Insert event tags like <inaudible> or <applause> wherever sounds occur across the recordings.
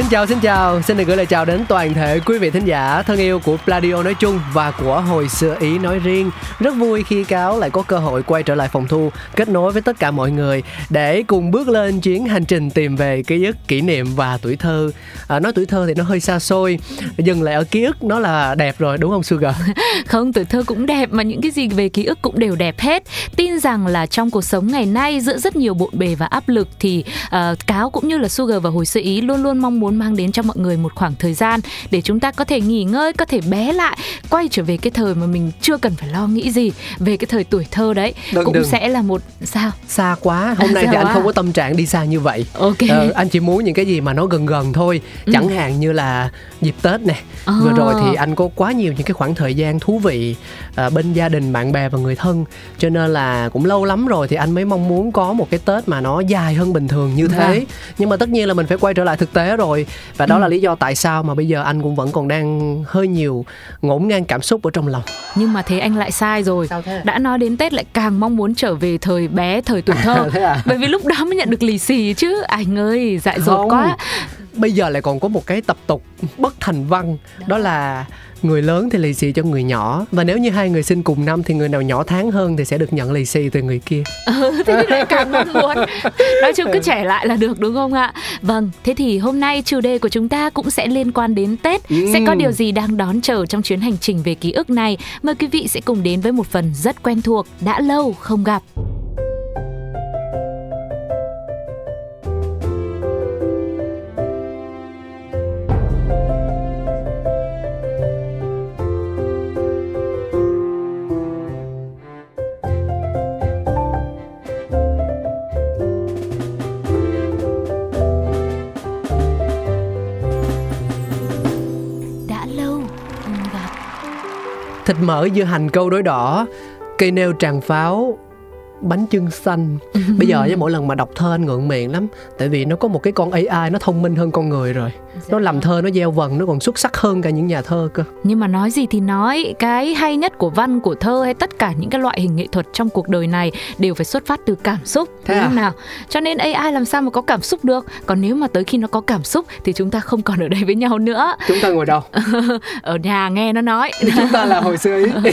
Xin chào, xin chào, xin được gửi lời chào đến toàn thể quý vị thính giả thân yêu của Pladio nói chung và của Hồi xưa Ý nói riêng. Rất vui khi Cáo lại có cơ hội quay trở lại phòng thu, kết nối với tất cả mọi người để cùng bước lên chuyến hành trình tìm về ký ức, kỷ niệm và tuổi thơ. À, nói tuổi thơ thì nó hơi xa xôi, dừng lại ở ký ức nó là đẹp rồi đúng không Sugar? <laughs> Không, tuổi thơ cũng đẹp mà những cái gì về ký ức cũng đều đẹp hết. Tin rằng là trong cuộc sống ngày nay giữa rất nhiều bộn bề và áp lực thì uh, Cáo cũng như là Sugar và Hồi xưa Ý luôn luôn mong muốn mang đến cho mọi người một khoảng thời gian để chúng ta có thể nghỉ ngơi, có thể bé lại, quay trở về cái thời mà mình chưa cần phải lo nghĩ gì về cái thời tuổi thơ đấy. Đừng, cũng đừng. sẽ là một sao? Xa quá, hôm <laughs> nay Xa thì anh quá. không có tâm trạng đi xa như vậy. Ok. Ờ, anh chỉ muốn những cái gì mà nó gần gần thôi chẳng hạn như là dịp tết nè Ờ. vừa rồi thì anh có quá nhiều những cái khoảng thời gian thú vị à, bên gia đình bạn bè và người thân cho nên là cũng lâu lắm rồi thì anh mới mong muốn có một cái tết mà nó dài hơn bình thường như thế Vâng. nhưng mà tất nhiên là mình phải quay trở lại thực tế rồi và đó là lý do tại sao mà bây giờ anh cũng vẫn còn đang hơi nhiều ngổn ngang cảm xúc ở trong lòng Nhưng mà thế anh lại sai rồi. Đã nói đến Tết lại càng mong muốn trở về thời bé, thời tuổi thơ. <laughs> Thế à? Bởi vì lúc đó mới nhận được lì xì chứ. Anh ơi, dại dột quá. Bây giờ lại còn có một cái tập tục bất thành văn. Đó là người lớn thì lì xì cho người nhỏ. Và nếu như hai người sinh cùng năm thì người nào nhỏ tháng hơn thì sẽ được nhận lì xì từ người kia. <laughs> Ừ, thế thì lại càng mong muốn nói chung cứ trẻ lại là được đúng không ạ? Vâng thế thì hôm nay chủ đề của chúng ta cũng sẽ liên quan đến tết. Sẽ có điều gì đang đón chờ trong chuyến hành trình về ký ức này? Mời quý vị sẽ cùng đến với một phần rất quen thuộc đã lâu không gặp mở giữa hành câu đối đỏ cây nêu tràng pháo bánh chưng xanh bây giờ với mỗi lần mà đọc thơ anh ngượng miệng lắm tại vì nó có một cái con AI nó thông minh hơn con người rồi nó làm thơ nó gieo vần nó còn xuất sắc hơn cả những nhà thơ cơ Nhưng mà nói gì thì nói, cái hay nhất của văn, của thơ hay tất cả những cái loại hình nghệ thuật trong cuộc đời này đều phải xuất phát từ cảm xúc, Thế à? nào? Cho nên AI làm sao mà có cảm xúc được? Còn nếu mà tới khi nó có cảm xúc thì chúng ta không còn ở đây với nhau nữa. chúng ta ngồi đâu <laughs> ở nhà nghe nó nói. chúng ta là hồi xưa ý <laughs>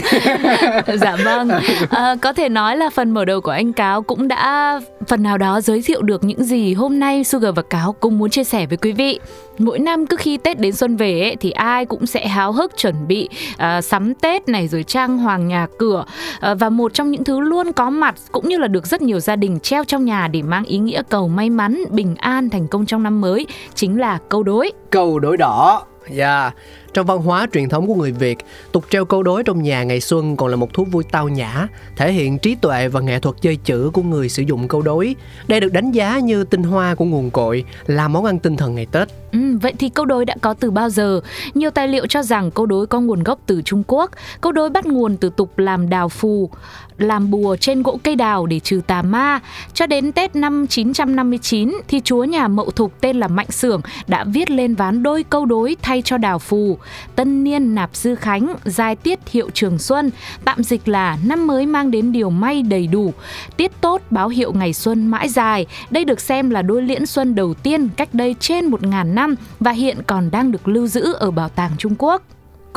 dạ vâng. À, <laughs> có thể nói là phần mở đầu của anh Cáo cũng đã phần nào đó giới thiệu được những gì hôm nay Sugar và Cáo cũng muốn chia sẻ với quý vị. Mỗi năm cứ khi Tết đến xuân về ấy, thì ai cũng sẽ háo hức chuẩn bị uh, sắm Tết này rồi trang hoàng nhà cửa uh, và một trong những thứ luôn có mặt cũng như là được rất nhiều gia đình treo trong nhà để mang ý nghĩa cầu may mắn, bình an, thành công trong năm mới chính là câu đối. câu đối đỏ Dạ, trong văn hóa truyền thống của người Việt, tục treo câu đối trong nhà ngày xuân còn là một thú vui tao nhã, thể hiện trí tuệ và nghệ thuật chơi chữ của người sử dụng câu đối. Đây được đánh giá như tinh hoa của nguồn cội, là món ăn tinh thần ngày Tết. Ừ, vậy thì câu đối đã có từ bao giờ? Nhiều tài liệu cho rằng câu đối có nguồn gốc từ Trung Quốc. Câu đối bắt nguồn từ tục làm đào phù, làm bùa trên gỗ cây đào để trừ tà ma. Cho đến Tết năm 959 thì chúa nhà Mậu Thục tên là Mạnh Sưởng đã viết lên ván đôi câu đối thay cho đào phù. Tân niên nạp dư khánh, giai tiết hiệu trường xuân, tạm dịch là năm mới mang đến điều may đầy đủ. Tiết tốt báo hiệu ngày xuân mãi dài. Đây được xem là đôi liễn xuân đầu tiên cách đây trên 1.000 năm và hiện còn đang được lưu giữ ở bảo tàng Trung Quốc.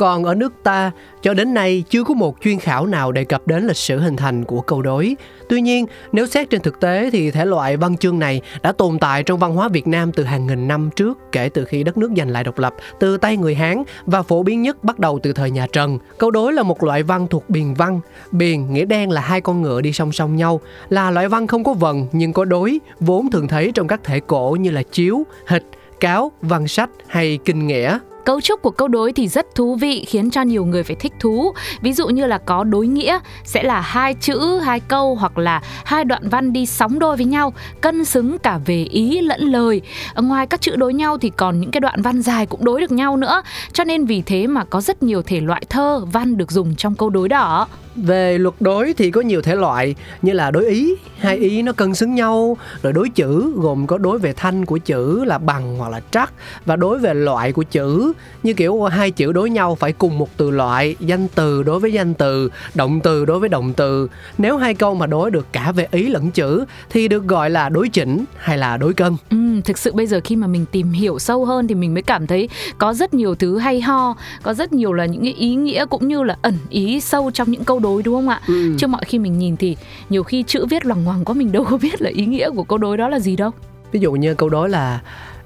Còn ở nước ta, cho đến nay chưa có một chuyên khảo nào đề cập đến lịch sử hình thành của câu đối. Tuy nhiên, nếu xét trên thực tế thì thể loại văn chương này đã tồn tại trong văn hóa Việt Nam từ hàng nghìn năm trước kể từ khi đất nước giành lại độc lập từ tay người Hán và phổ biến nhất bắt đầu từ thời nhà Trần. Câu đối là một loại văn thuộc biền văn. Biền nghĩa đen là hai con ngựa đi song song nhau, là loại văn không có vần nhưng có đối, vốn thường thấy trong các thể cổ như là chiếu, hịch, cáo, văn sách hay kinh nghĩa. Cấu trúc của câu đối thì rất thú vị khiến cho nhiều người phải thích thú. Ví dụ như là có đối nghĩa sẽ là hai chữ, hai câu hoặc là hai đoạn văn đi sóng đôi với nhau, cân xứng cả về ý lẫn lời. Ngoài các chữ đối nhau thì còn những cái đoạn văn dài cũng đối được nhau nữa. Cho nên vì thế mà có rất nhiều thể loại thơ, văn được dùng trong câu đối đó. Về luật đối thì có nhiều thể loại như là đối ý, hai ý nó cân xứng nhau, rồi đối chữ gồm có đối về thanh của chữ là bằng hoặc là trắc và đối về loại của chữ như kiểu hai chữ đối nhau phải cùng một từ loại, danh từ đối với danh từ, động từ đối với động từ. Nếu hai câu mà đối được cả về ý lẫn chữ thì được gọi là đối chỉnh hay là đối cân. Ừ, thực sự bây giờ khi mà mình tìm hiểu sâu hơn thì mình mới cảm thấy có rất nhiều thứ hay ho, có rất nhiều là những cái ý nghĩa cũng như là ẩn ý sâu trong những câu đối đúng không ạ? Ừ. chứ mọi khi mình nhìn thì nhiều khi chữ viết loằng ngoằng có mình đâu có <laughs> biết là ý nghĩa của câu đối đó là gì đâu. Ví dụ như câu đối là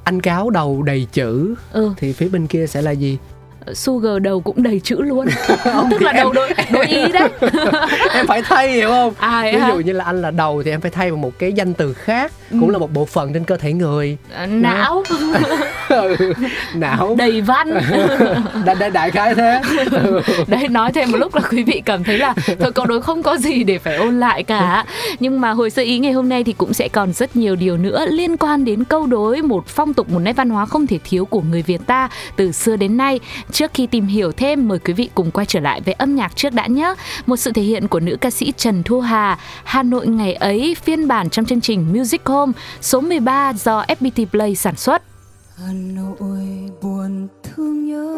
anh cáo đầu đầy chữ. Ừ. thì phía bên kia sẽ là gì? Sugar đầu cũng đầy chữ luôn. <laughs> Tức là đầu đối, đối ý đấy. <laughs> Em phải thay hiểu không? À, ví dụ như là anh là đầu thì em phải thay bằng một cái danh từ khác ừ. cũng là một bộ phận trên cơ thể người. À, não ừ, <laughs> não. Đầy văn. <laughs> Đại, đại, đại khái thế. <laughs> Đây nói thêm một lúc là quý vị cảm thấy là thôi câu đối không có gì để phải ôn lại cả. Nhưng mà hồi sơ ý ngày hôm nay thì cũng sẽ còn rất nhiều điều nữa liên quan đến câu đối một phong tục một nét văn hóa không thể thiếu của người Việt ta từ xưa đến nay. Trước khi tìm hiểu thêm, mời quý vị cùng quay trở lại với âm nhạc trước đã nhé. Một sự thể hiện của nữ ca sĩ Trần Thu Hà, Hà Nội ngày ấy, phiên bản trong chương trình Music Home số 13 do FPT Play sản xuất. Hà Nội buồn thương nhớ,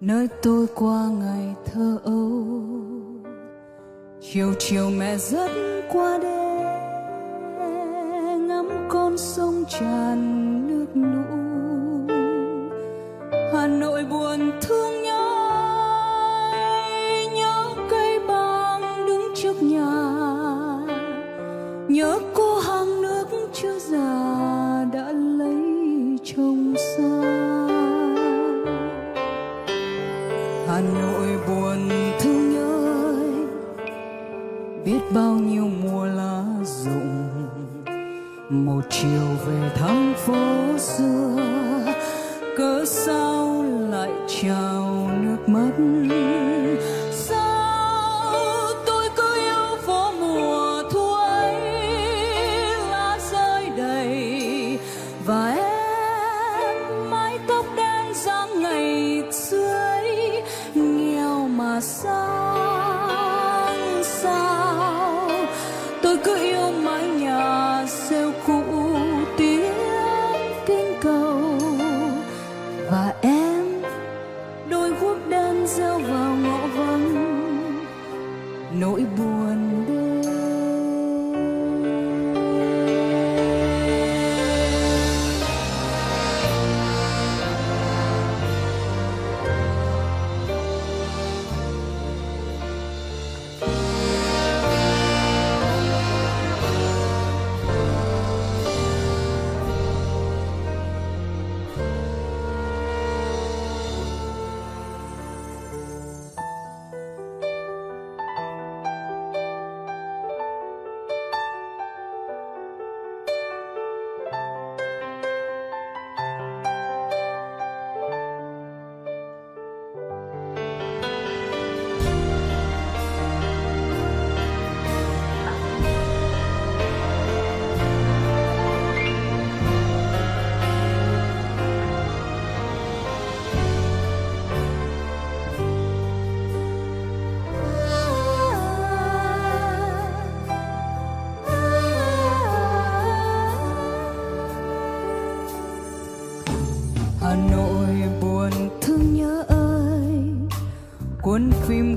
nơi tôi qua ngày thơ ấu. Chiều chiều mẹ rất qua đêm, ngắm con sông tràn nước lũ. Hà nội buồn thương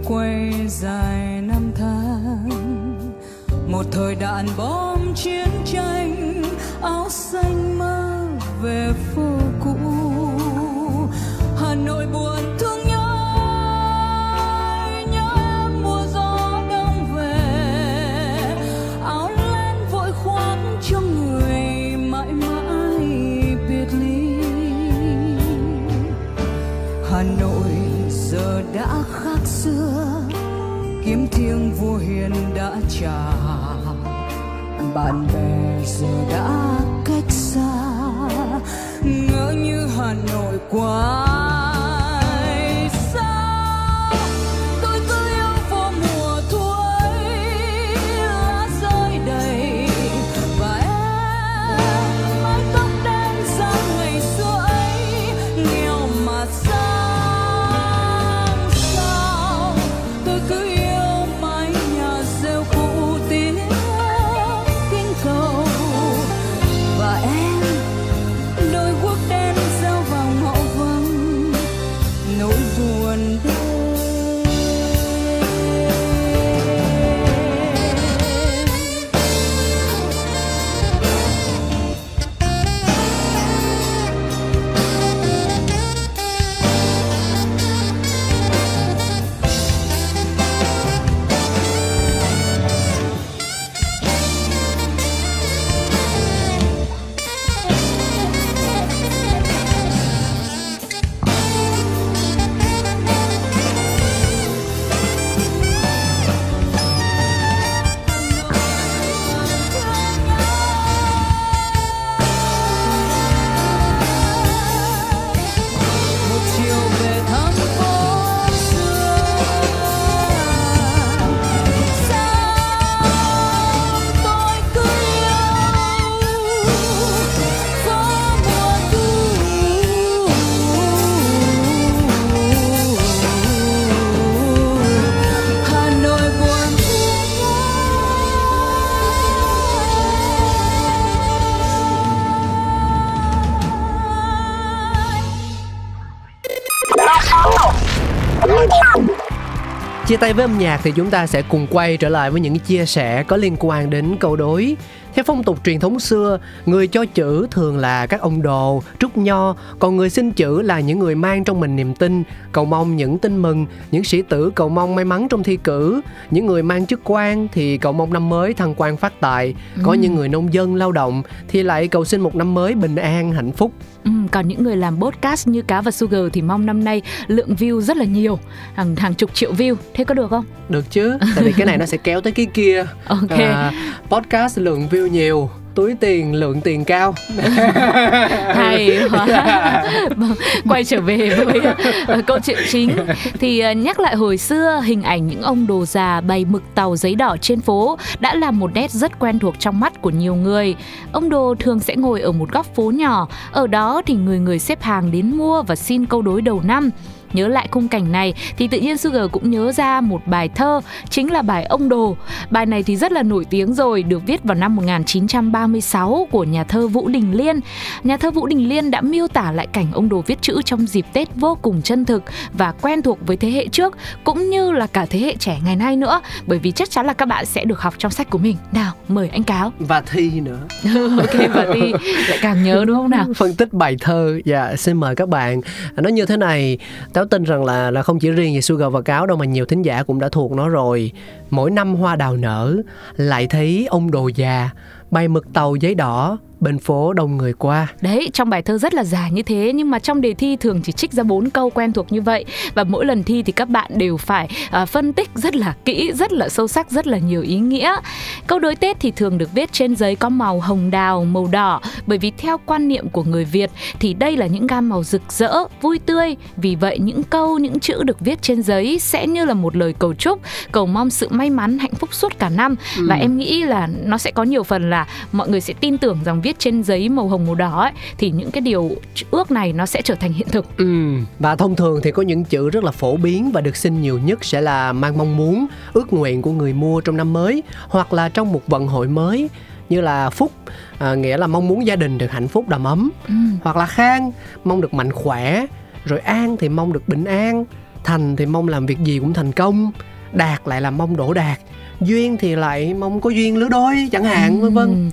quay dài năm tháng. Một thời đạn bom chiến tranh áo xanh mơ về vua hiền đã trả bạn bè giờ đã cách xa, ngỡ như hà nội quá. Chia tay với âm nhạc thì chúng ta sẽ cùng quay trở lại với những chia sẻ có liên quan đến câu đối. Theo phong tục truyền thống xưa, người cho chữ thường là các ông đồ, trúc nho, còn người xin chữ là những người mang trong mình niềm tin, cầu mong những tin mừng, những sĩ tử cầu mong may mắn trong thi cử, những người mang chức quan thì cầu mong năm mới thăng quan phát tài, có những người nông dân lao động thì lại cầu xin một năm mới bình an, hạnh phúc. Ừ, còn những người làm podcast như cá và sugar thì mong năm nay lượng view rất là nhiều hàng hàng chục triệu view. Thế có được không? Được chứ, tại vì cái này nó sẽ kéo tới cái kia. <laughs> ok. À, podcast lượng view nhiều, túi tiền lượng tiền cao. <laughs> hay quá. <laughs> Vâng, quay trở về với ờ, câu chuyện chính. Thì ờ, nhắc lại hồi xưa hình ảnh những ông đồ già bày mực tàu giấy đỏ trên phố đã là một nét rất quen thuộc trong mắt của nhiều người. Ông đồ thường sẽ ngồi ở một góc phố nhỏ ở đó thì người người xếp hàng đến mua và xin câu đối đầu năm Nhớ lại khung cảnh này thì tự nhiên Sugar cũng nhớ ra một bài thơ chính là bài Ông Đồ. Bài này thì rất là nổi tiếng rồi, được viết vào năm 1936 của nhà thơ Vũ Đình Liên. Nhà thơ Vũ Đình Liên đã miêu tả lại cảnh ông Đồ viết chữ trong dịp Tết vô cùng chân thực và quen thuộc với thế hệ trước cũng như là cả thế hệ trẻ ngày nay nữa bởi vì chắc chắn là các bạn sẽ được học trong sách của mình. Nào, mời anh Cáo. Và thi nữa. <laughs> ok và thì lại càng nhớ đúng không nào? phân tích bài thơ dạ xin mời các bạn nó như thế này táo tin rằng là là không chỉ riêng về sugar và cáo đâu mà nhiều thính giả cũng đã thuộc nó rồi. Mỗi năm hoa đào nở, lại thấy ông đồ già bay mực tàu giấy đỏ bên phố đông người qua. Đấy, trong bài thơ rất là dài như thế nhưng mà trong đề thi thường chỉ trích ra bốn câu quen thuộc như vậy. Và mỗi lần thi thì các bạn đều phải à, phân tích rất là kỹ, rất là sâu sắc, rất là nhiều ý nghĩa. Câu đối Tết thì thường được viết trên giấy có màu hồng đào, màu đỏ. Bởi vì theo quan niệm của người Việt thì đây là những gam màu rực rỡ, vui tươi. Vì vậy những câu, những chữ được viết trên giấy sẽ như là một lời cầu chúc, cầu mong sự may mắn, hạnh phúc suốt cả năm. Và em nghĩ là nó sẽ có nhiều phần là mọi người sẽ tin tưởng rằng viết trên giấy màu hồng màu đỏ ấy, thì những cái điều ước này nó sẽ trở thành hiện thực. Ừ, và thông thường thì có những chữ rất là phổ biến và được xin nhiều nhất sẽ là mang mong muốn, ước nguyện của người mua trong năm mới hoặc là trong một vận hội mới như là phúc à, nghĩa là mong muốn gia đình được hạnh phúc đầm ấm. Ừ. hoặc là khang mong được mạnh khỏe rồi an thì mong được bình an thành thì mong làm việc gì cũng thành công đạt lại là mong đổ đạt duyên thì lại mong có duyên lứa đôi chẳng hạn vân vân.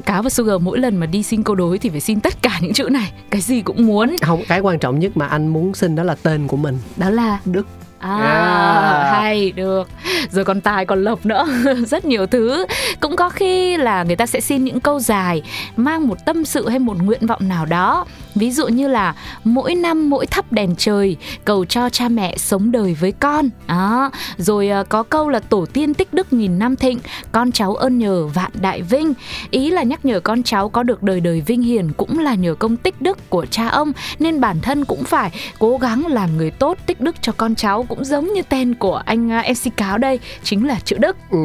Cáo và Sugar mỗi lần mà đi xin câu đối thì phải xin tất cả những chữ này Cái gì cũng muốn. Không cái quan trọng nhất mà anh muốn xin đó là tên của mình. Đó là đức. À, À. hay được. Rồi còn tài còn lộc nữa <laughs> rất nhiều thứ. Cũng có khi là người ta sẽ xin những câu dài mang một tâm sự hay một nguyện vọng nào đó ví dụ như là mỗi năm mỗi thắp đèn trời cầu cho cha mẹ sống đời với con. Đó. Rồi à, có câu là tổ tiên tích đức nghìn năm thịnh con cháu ơn nhờ vạn đại vinh. Ý là nhắc nhở con cháu có được đời đời vinh hiển cũng là nhờ công tích đức của cha ông nên bản thân cũng phải cố gắng làm người tốt tích đức cho con cháu cũng giống như tên của anh à, MC Cáo đây chính là chữ Đức. Ừ,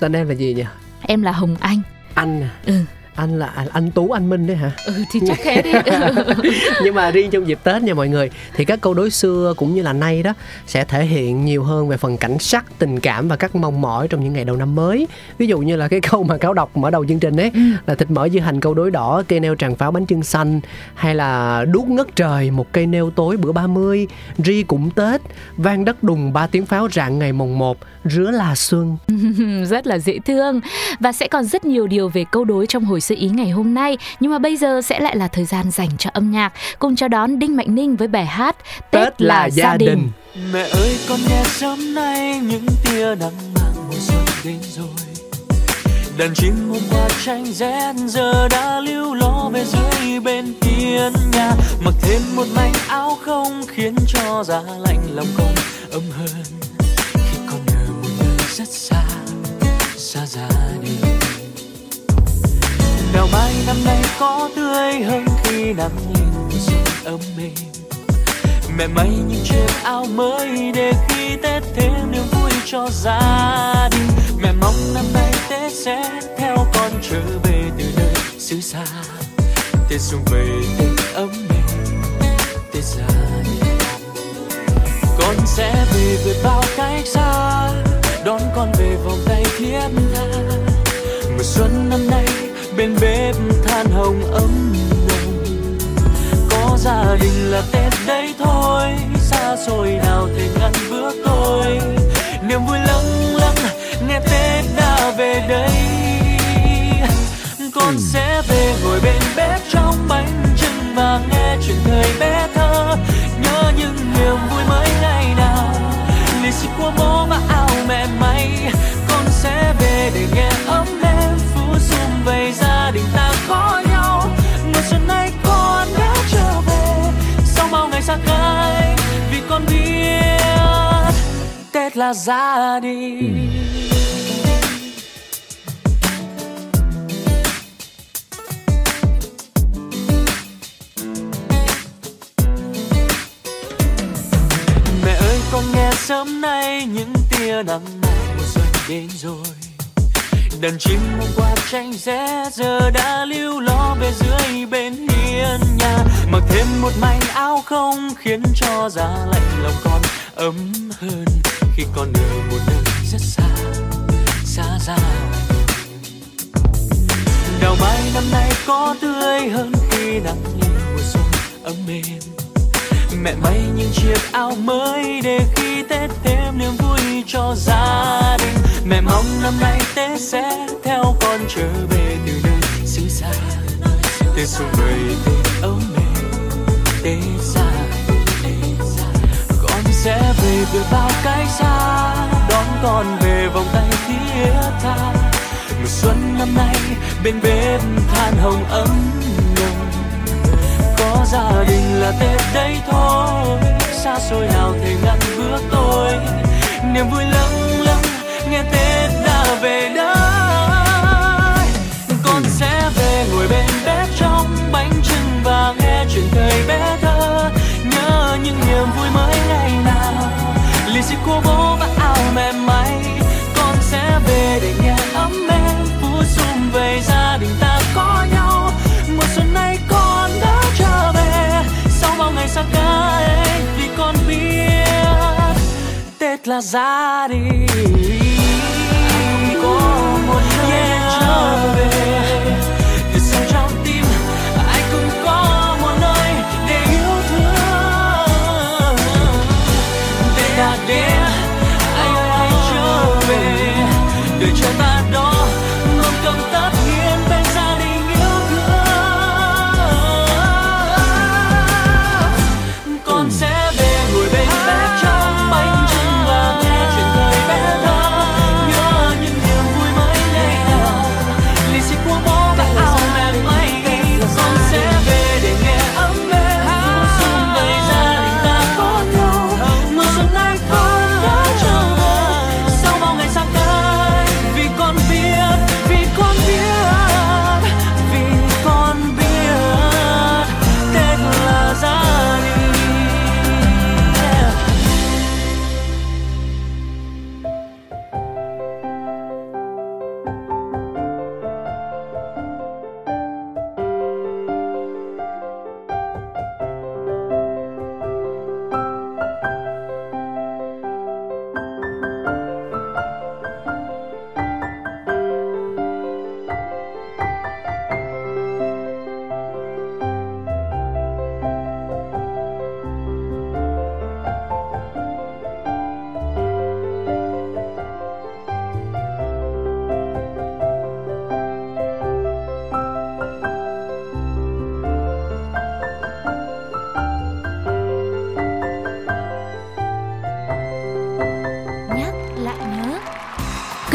tên em là gì nhỉ? Em là Hồng Anh. Anh à? Ừ anh là anh tú anh minh đấy hả? Ừ thì chắc thế đi. <laughs> Nhưng mà riêng trong dịp tết nha mọi người thì các câu đối xưa cũng như là nay đó sẽ thể hiện nhiều hơn về phần cảnh sắc tình cảm và các mong mỏi trong những ngày đầu năm mới. Ví dụ như là cái <laughs> câu mà cáo đọc mở đầu chương trình ấy ừ. là thịt mỡ dưa hành câu đối đỏ cây nêu tràng pháo bánh trưng xanh hay là đuốc ngất trời một cây nêu tối bữa 30 ri cũng tết vang đất đùng ba tiếng pháo rạng ngày mồng một rứa là xuân. <laughs> Rất là dễ thương. Và sẽ còn rất nhiều điều về câu đối trong hồi sơ ý ngày hôm nay nhưng mà bây giờ sẽ lại là thời gian dành cho âm nhạc. Cùng chào đón Đinh Mạnh Ninh với bài hát Tết, Tết là, là gia đình. đình. Mẹ ơi con nghe sớm nay những tia nắng mang mùa xuân đến rồi. Đàn chim hôm qua tranh rét giờ đã lưu ló về dưới bên hiên nhà. Mặc thêm một mảnh áo không khiến cho giá lạnh lòng con ấm hơn. Khi con ở một nơi rất xa xa đình đào mai năm nay có tươi hơn khi nắng lên xuân ấm mềm mẹ may những chiếc áo mới để khi tết thêm niềm vui cho gia đình. Mẹ mong năm nay tết sẽ theo con trở về từ nơi xứ xa. Tết xuân về tết ấm mềm, tết gia đình con sẽ về vượt bao cách xa, đón con về vòng tay thiết tha. Mùa xuân năm nay bên bếp than hồng ấm nồng. Có gia đình là tết đấy thôi xa xôi nào thể ngăn bước tôi niềm vui lâng lâng nghe tết đã về đây. Con ừ. sẽ về ngồi bên bếp trong bánh trưng và nghe chuyện thời bé thơ. Nhớ những niềm vui mới ngày nào. Lì xì của bố và áo mẹ may xa cách vì con biết tết là ra đi. mẹ ơi, con nghe sớm nay những tia nắng mai mùa xuân đến rồi đàn chim. Hôm qua tranh rẽ giờ đã lưu lo về dưới bên hiên nhà. Mặc thêm một mảnh áo không khiến cho da lạnh lòng con ấm hơn khi con ở một nơi rất xa xa xa. Đào mai năm nay có tươi hơn khi nắng lên mùa xuân ấm êm mẹ may những chiếc áo mới để khi tết thêm niềm vui cho gia đình. Mẹ mong năm nay tết sẽ theo con trở về từ nơi xứ xa. Tết xuân vầy tết ấm mềm tết xa. Con sẽ về từ bao cái xa, đón con về vòng tay thiết tha. Mùa xuân năm nay, bên bếp than hồng ấm có gia đình là tết đấy thôi. Xa xôi nào thể ngăn bước tôi niềm vui tết là đi, có một nơi trở về từ sâu trong tim ai cũng có một nơi để yêu thương tết đã đến anh ơi hãy trở về đợi chờ ta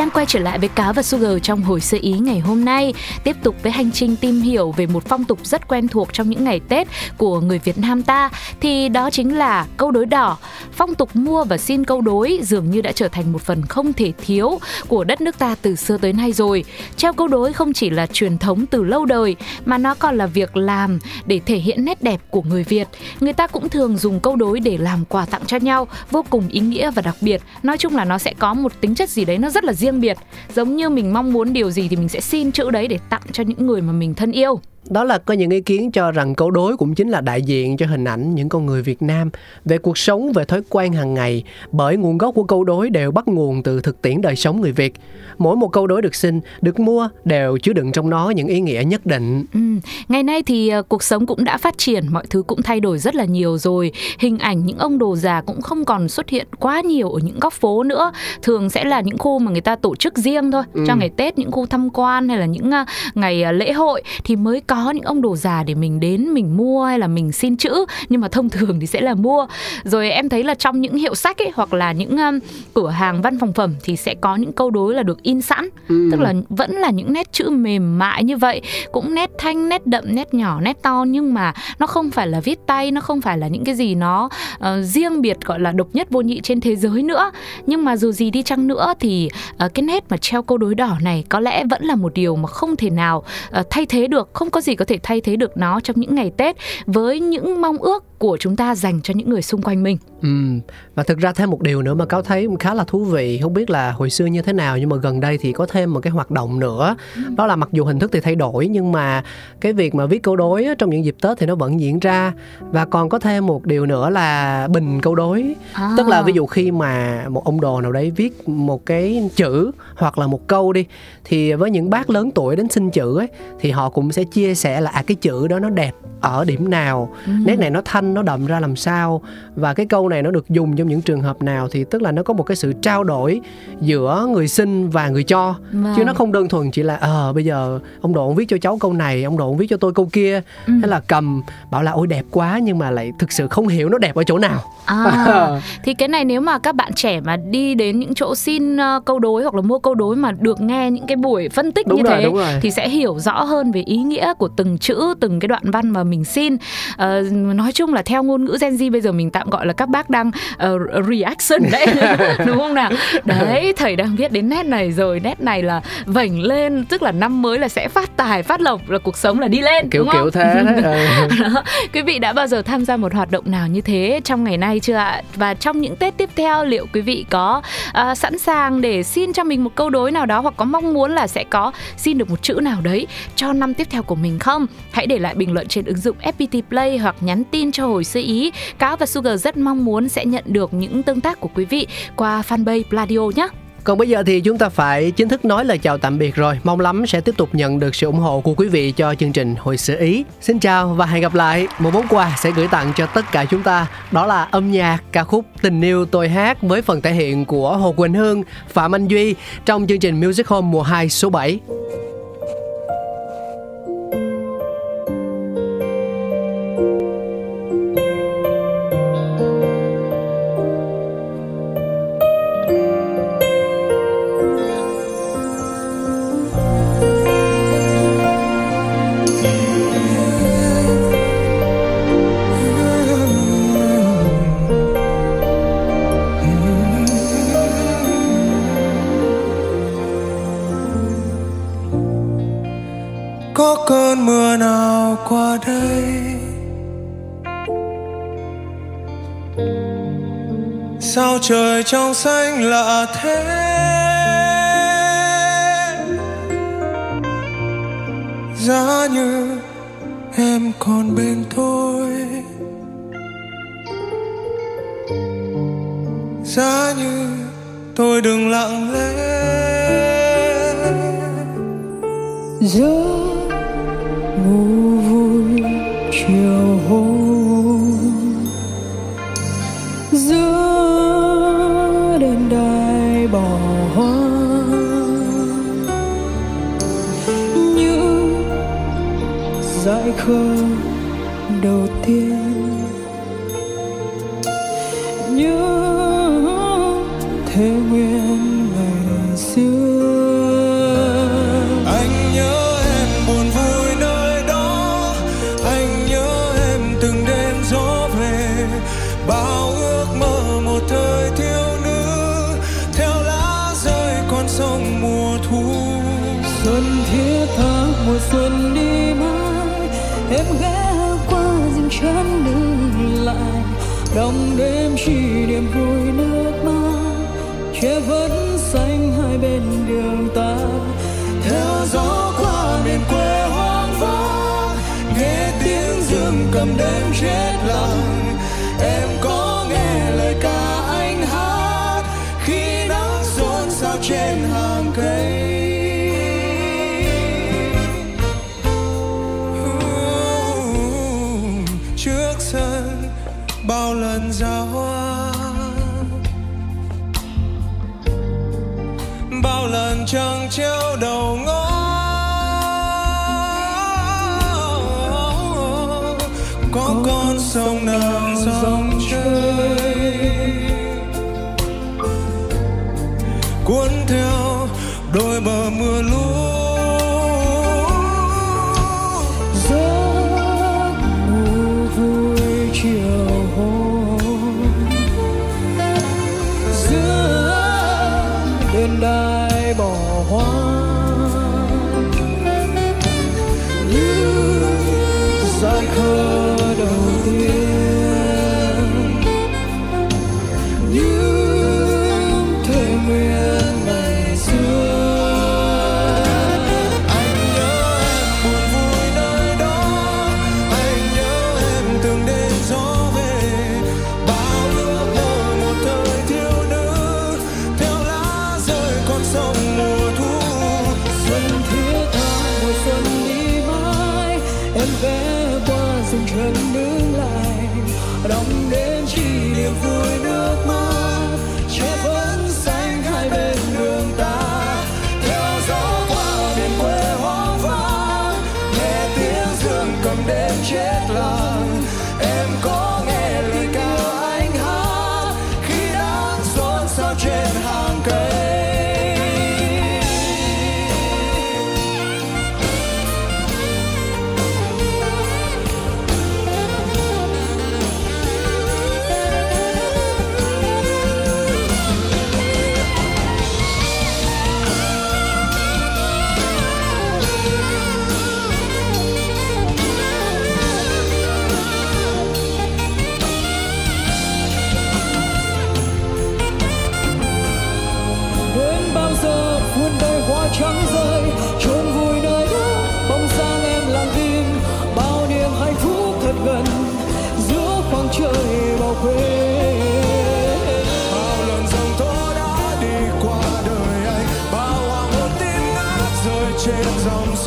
đang quay trở lại với Cá và Sugar trong hồi sơ ý ngày hôm nay, tiếp tục với hành trình tìm hiểu về một phong tục rất quen thuộc trong những ngày Tết của người Việt Nam ta thì đó chính là câu đối đỏ. Phong tục mua và xin câu đối dường như đã trở thành một phần không thể thiếu của đất nước ta từ xưa tới nay rồi. Treo câu đối không chỉ là truyền thống từ lâu đời mà nó còn là việc làm để thể hiện nét đẹp của người Việt. Người ta cũng thường dùng câu đối để làm quà tặng cho nhau, vô cùng ý nghĩa và đặc biệt. Nói chung là nó sẽ có một tính chất gì đấy nó rất là riêng biệt. Giống như mình mong muốn điều gì thì mình sẽ xin chữ đấy để tặng cho những người mà mình thân yêu đó là có những ý kiến cho rằng câu đối cũng chính là đại diện cho hình ảnh những con người Việt Nam về cuộc sống về thói quen hàng ngày bởi nguồn gốc của câu đối đều bắt nguồn từ thực tiễn đời sống người Việt mỗi một câu đối được xin được mua đều chứa đựng trong nó những ý nghĩa nhất định ừ. ngày nay thì uh, cuộc sống cũng đã phát triển mọi thứ cũng thay đổi rất là nhiều rồi hình ảnh những ông đồ già cũng không còn xuất hiện quá nhiều ở những góc phố nữa thường sẽ là những khu mà người ta tổ chức riêng thôi ừ. cho ngày Tết những khu tham quan hay là những uh, ngày uh, lễ hội thì mới có những ông đồ già để mình đến mình mua hay là mình xin chữ nhưng mà thông thường thì sẽ là mua. Rồi em thấy là trong những hiệu sách ấy hoặc là những um, cửa hàng văn phòng phẩm thì sẽ có những câu đối là được in sẵn. Ừ. tức là vẫn là những nét chữ mềm mại như vậy cũng nét thanh nét đậm nét nhỏ nét to nhưng mà nó không phải là viết tay nó không phải là những cái gì nó uh, riêng biệt gọi là độc nhất vô nhị trên thế giới nữa. Nhưng mà dù gì đi chăng nữa thì uh, cái nét mà treo câu đối đỏ này có lẽ vẫn là một điều mà không thể nào uh, thay thế được không có gì có thể thay thế được nó trong những ngày Tết với những mong ước của chúng ta dành cho những người xung quanh mình. Ừ. Và thực ra thêm một điều nữa mà cáo thấy khá là thú vị, không biết là hồi xưa như thế nào nhưng mà gần đây thì có thêm một cái hoạt động nữa. Ừ. Đó là mặc dù hình thức thì thay đổi nhưng mà cái việc mà viết câu đối trong những dịp Tết thì nó vẫn diễn ra và còn có thêm một điều nữa là bình câu đối. À. Tức là ví dụ khi mà một ông đồ nào đấy viết một cái chữ hoặc là một câu đi thì với những bác lớn tuổi đến xin chữ ấy thì họ cũng sẽ chia sẻ là à cái chữ đó nó đẹp ở điểm nào, ừ. nét này nó thanh nó đậm ra làm sao và cái câu này nó được dùng trong những trường hợp nào thì tức là nó có một cái sự trao đổi giữa người xin và người cho. Vâng. chứ nó không đơn thuần chỉ là ờ à, bây giờ ông độ ông viết cho cháu câu này ông độ ông viết cho tôi câu kia. Ừ. hay là cầm bảo là ôi đẹp quá nhưng mà lại thực sự không hiểu nó đẹp ở chỗ nào. À, <laughs> thì cái này nếu mà các bạn trẻ mà đi đến những chỗ xin uh, câu đối hoặc là mua câu đối mà được nghe những cái buổi phân tích đúng như rồi, thế thì sẽ hiểu rõ hơn về ý nghĩa của từng chữ từng cái đoạn văn mà mình xin. Uh, nói chung là theo ngôn ngữ Gen Z bây giờ mình tạm gọi là các bác đang uh, reaction đấy <laughs> đúng không nào? Đấy thầy đang viết đến nét này rồi nét này là vảnh lên tức là năm mới là sẽ phát tài phát lộc là cuộc sống là đi lên kiểu đúng kiểu không? thế <laughs> đó. quý vị đã bao giờ tham gia một hoạt động nào như thế trong ngày nay chưa ạ? Và trong những tết tiếp theo liệu quý vị có uh, sẵn sàng để xin cho mình một câu đối nào đó hoặc có mong muốn là sẽ có xin được một chữ nào đấy cho năm tiếp theo của mình không? Hãy để lại bình luận trên ứng dụng FPT Play hoặc nhắn tin cho hồi sơ ý. Cáo và Sugar rất mong muốn sẽ nhận được những tương tác của quý vị qua fanpage Pladio nhé. Còn bây giờ thì chúng ta phải chính thức nói lời chào tạm biệt rồi. Mong lắm sẽ tiếp tục nhận được sự ủng hộ của quý vị cho chương trình Hồi sự Ý. Xin chào và hẹn gặp lại. Một món quà sẽ gửi tặng cho tất cả chúng ta. Đó là âm nhạc ca khúc Tình yêu tôi hát với phần thể hiện của Hồ Quỳnh Hương, Phạm Anh Duy trong chương trình Music Home mùa 2 số 7. Trời trong xanh lạ thế. Giá như em còn bên tôi. Giá như tôi đừng lặng lẽ. Giấc em chỉ niềm vui nước mắt che vẫn xanh hai bên nơi bờ mưa lũ. Giấc ngủ vui chiều jet lag.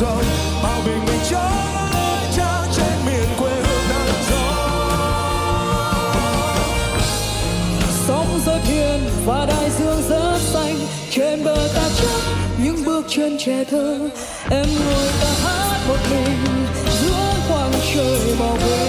sông bao bình minh cho nơi trên miền quê hương nắng gió. Sóng gió thiên và đại dương rất xanh, trên bờ ta chấp những bước chân trẻ thơ. Em ngồi ta hát một mình, giữa khoảng trời màu quê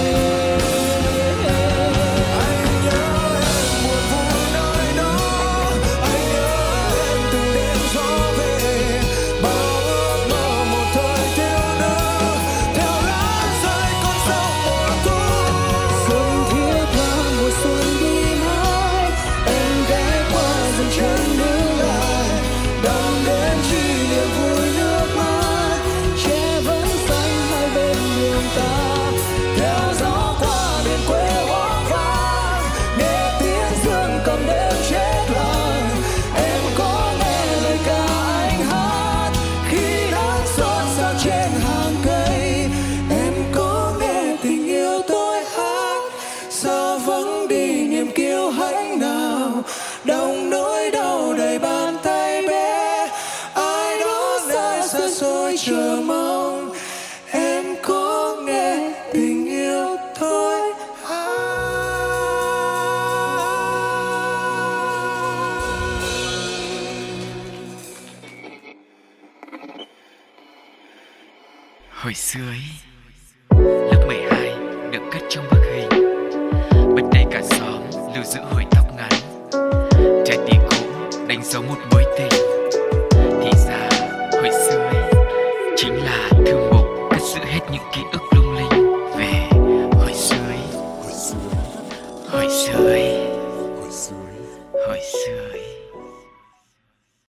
gió một buổi.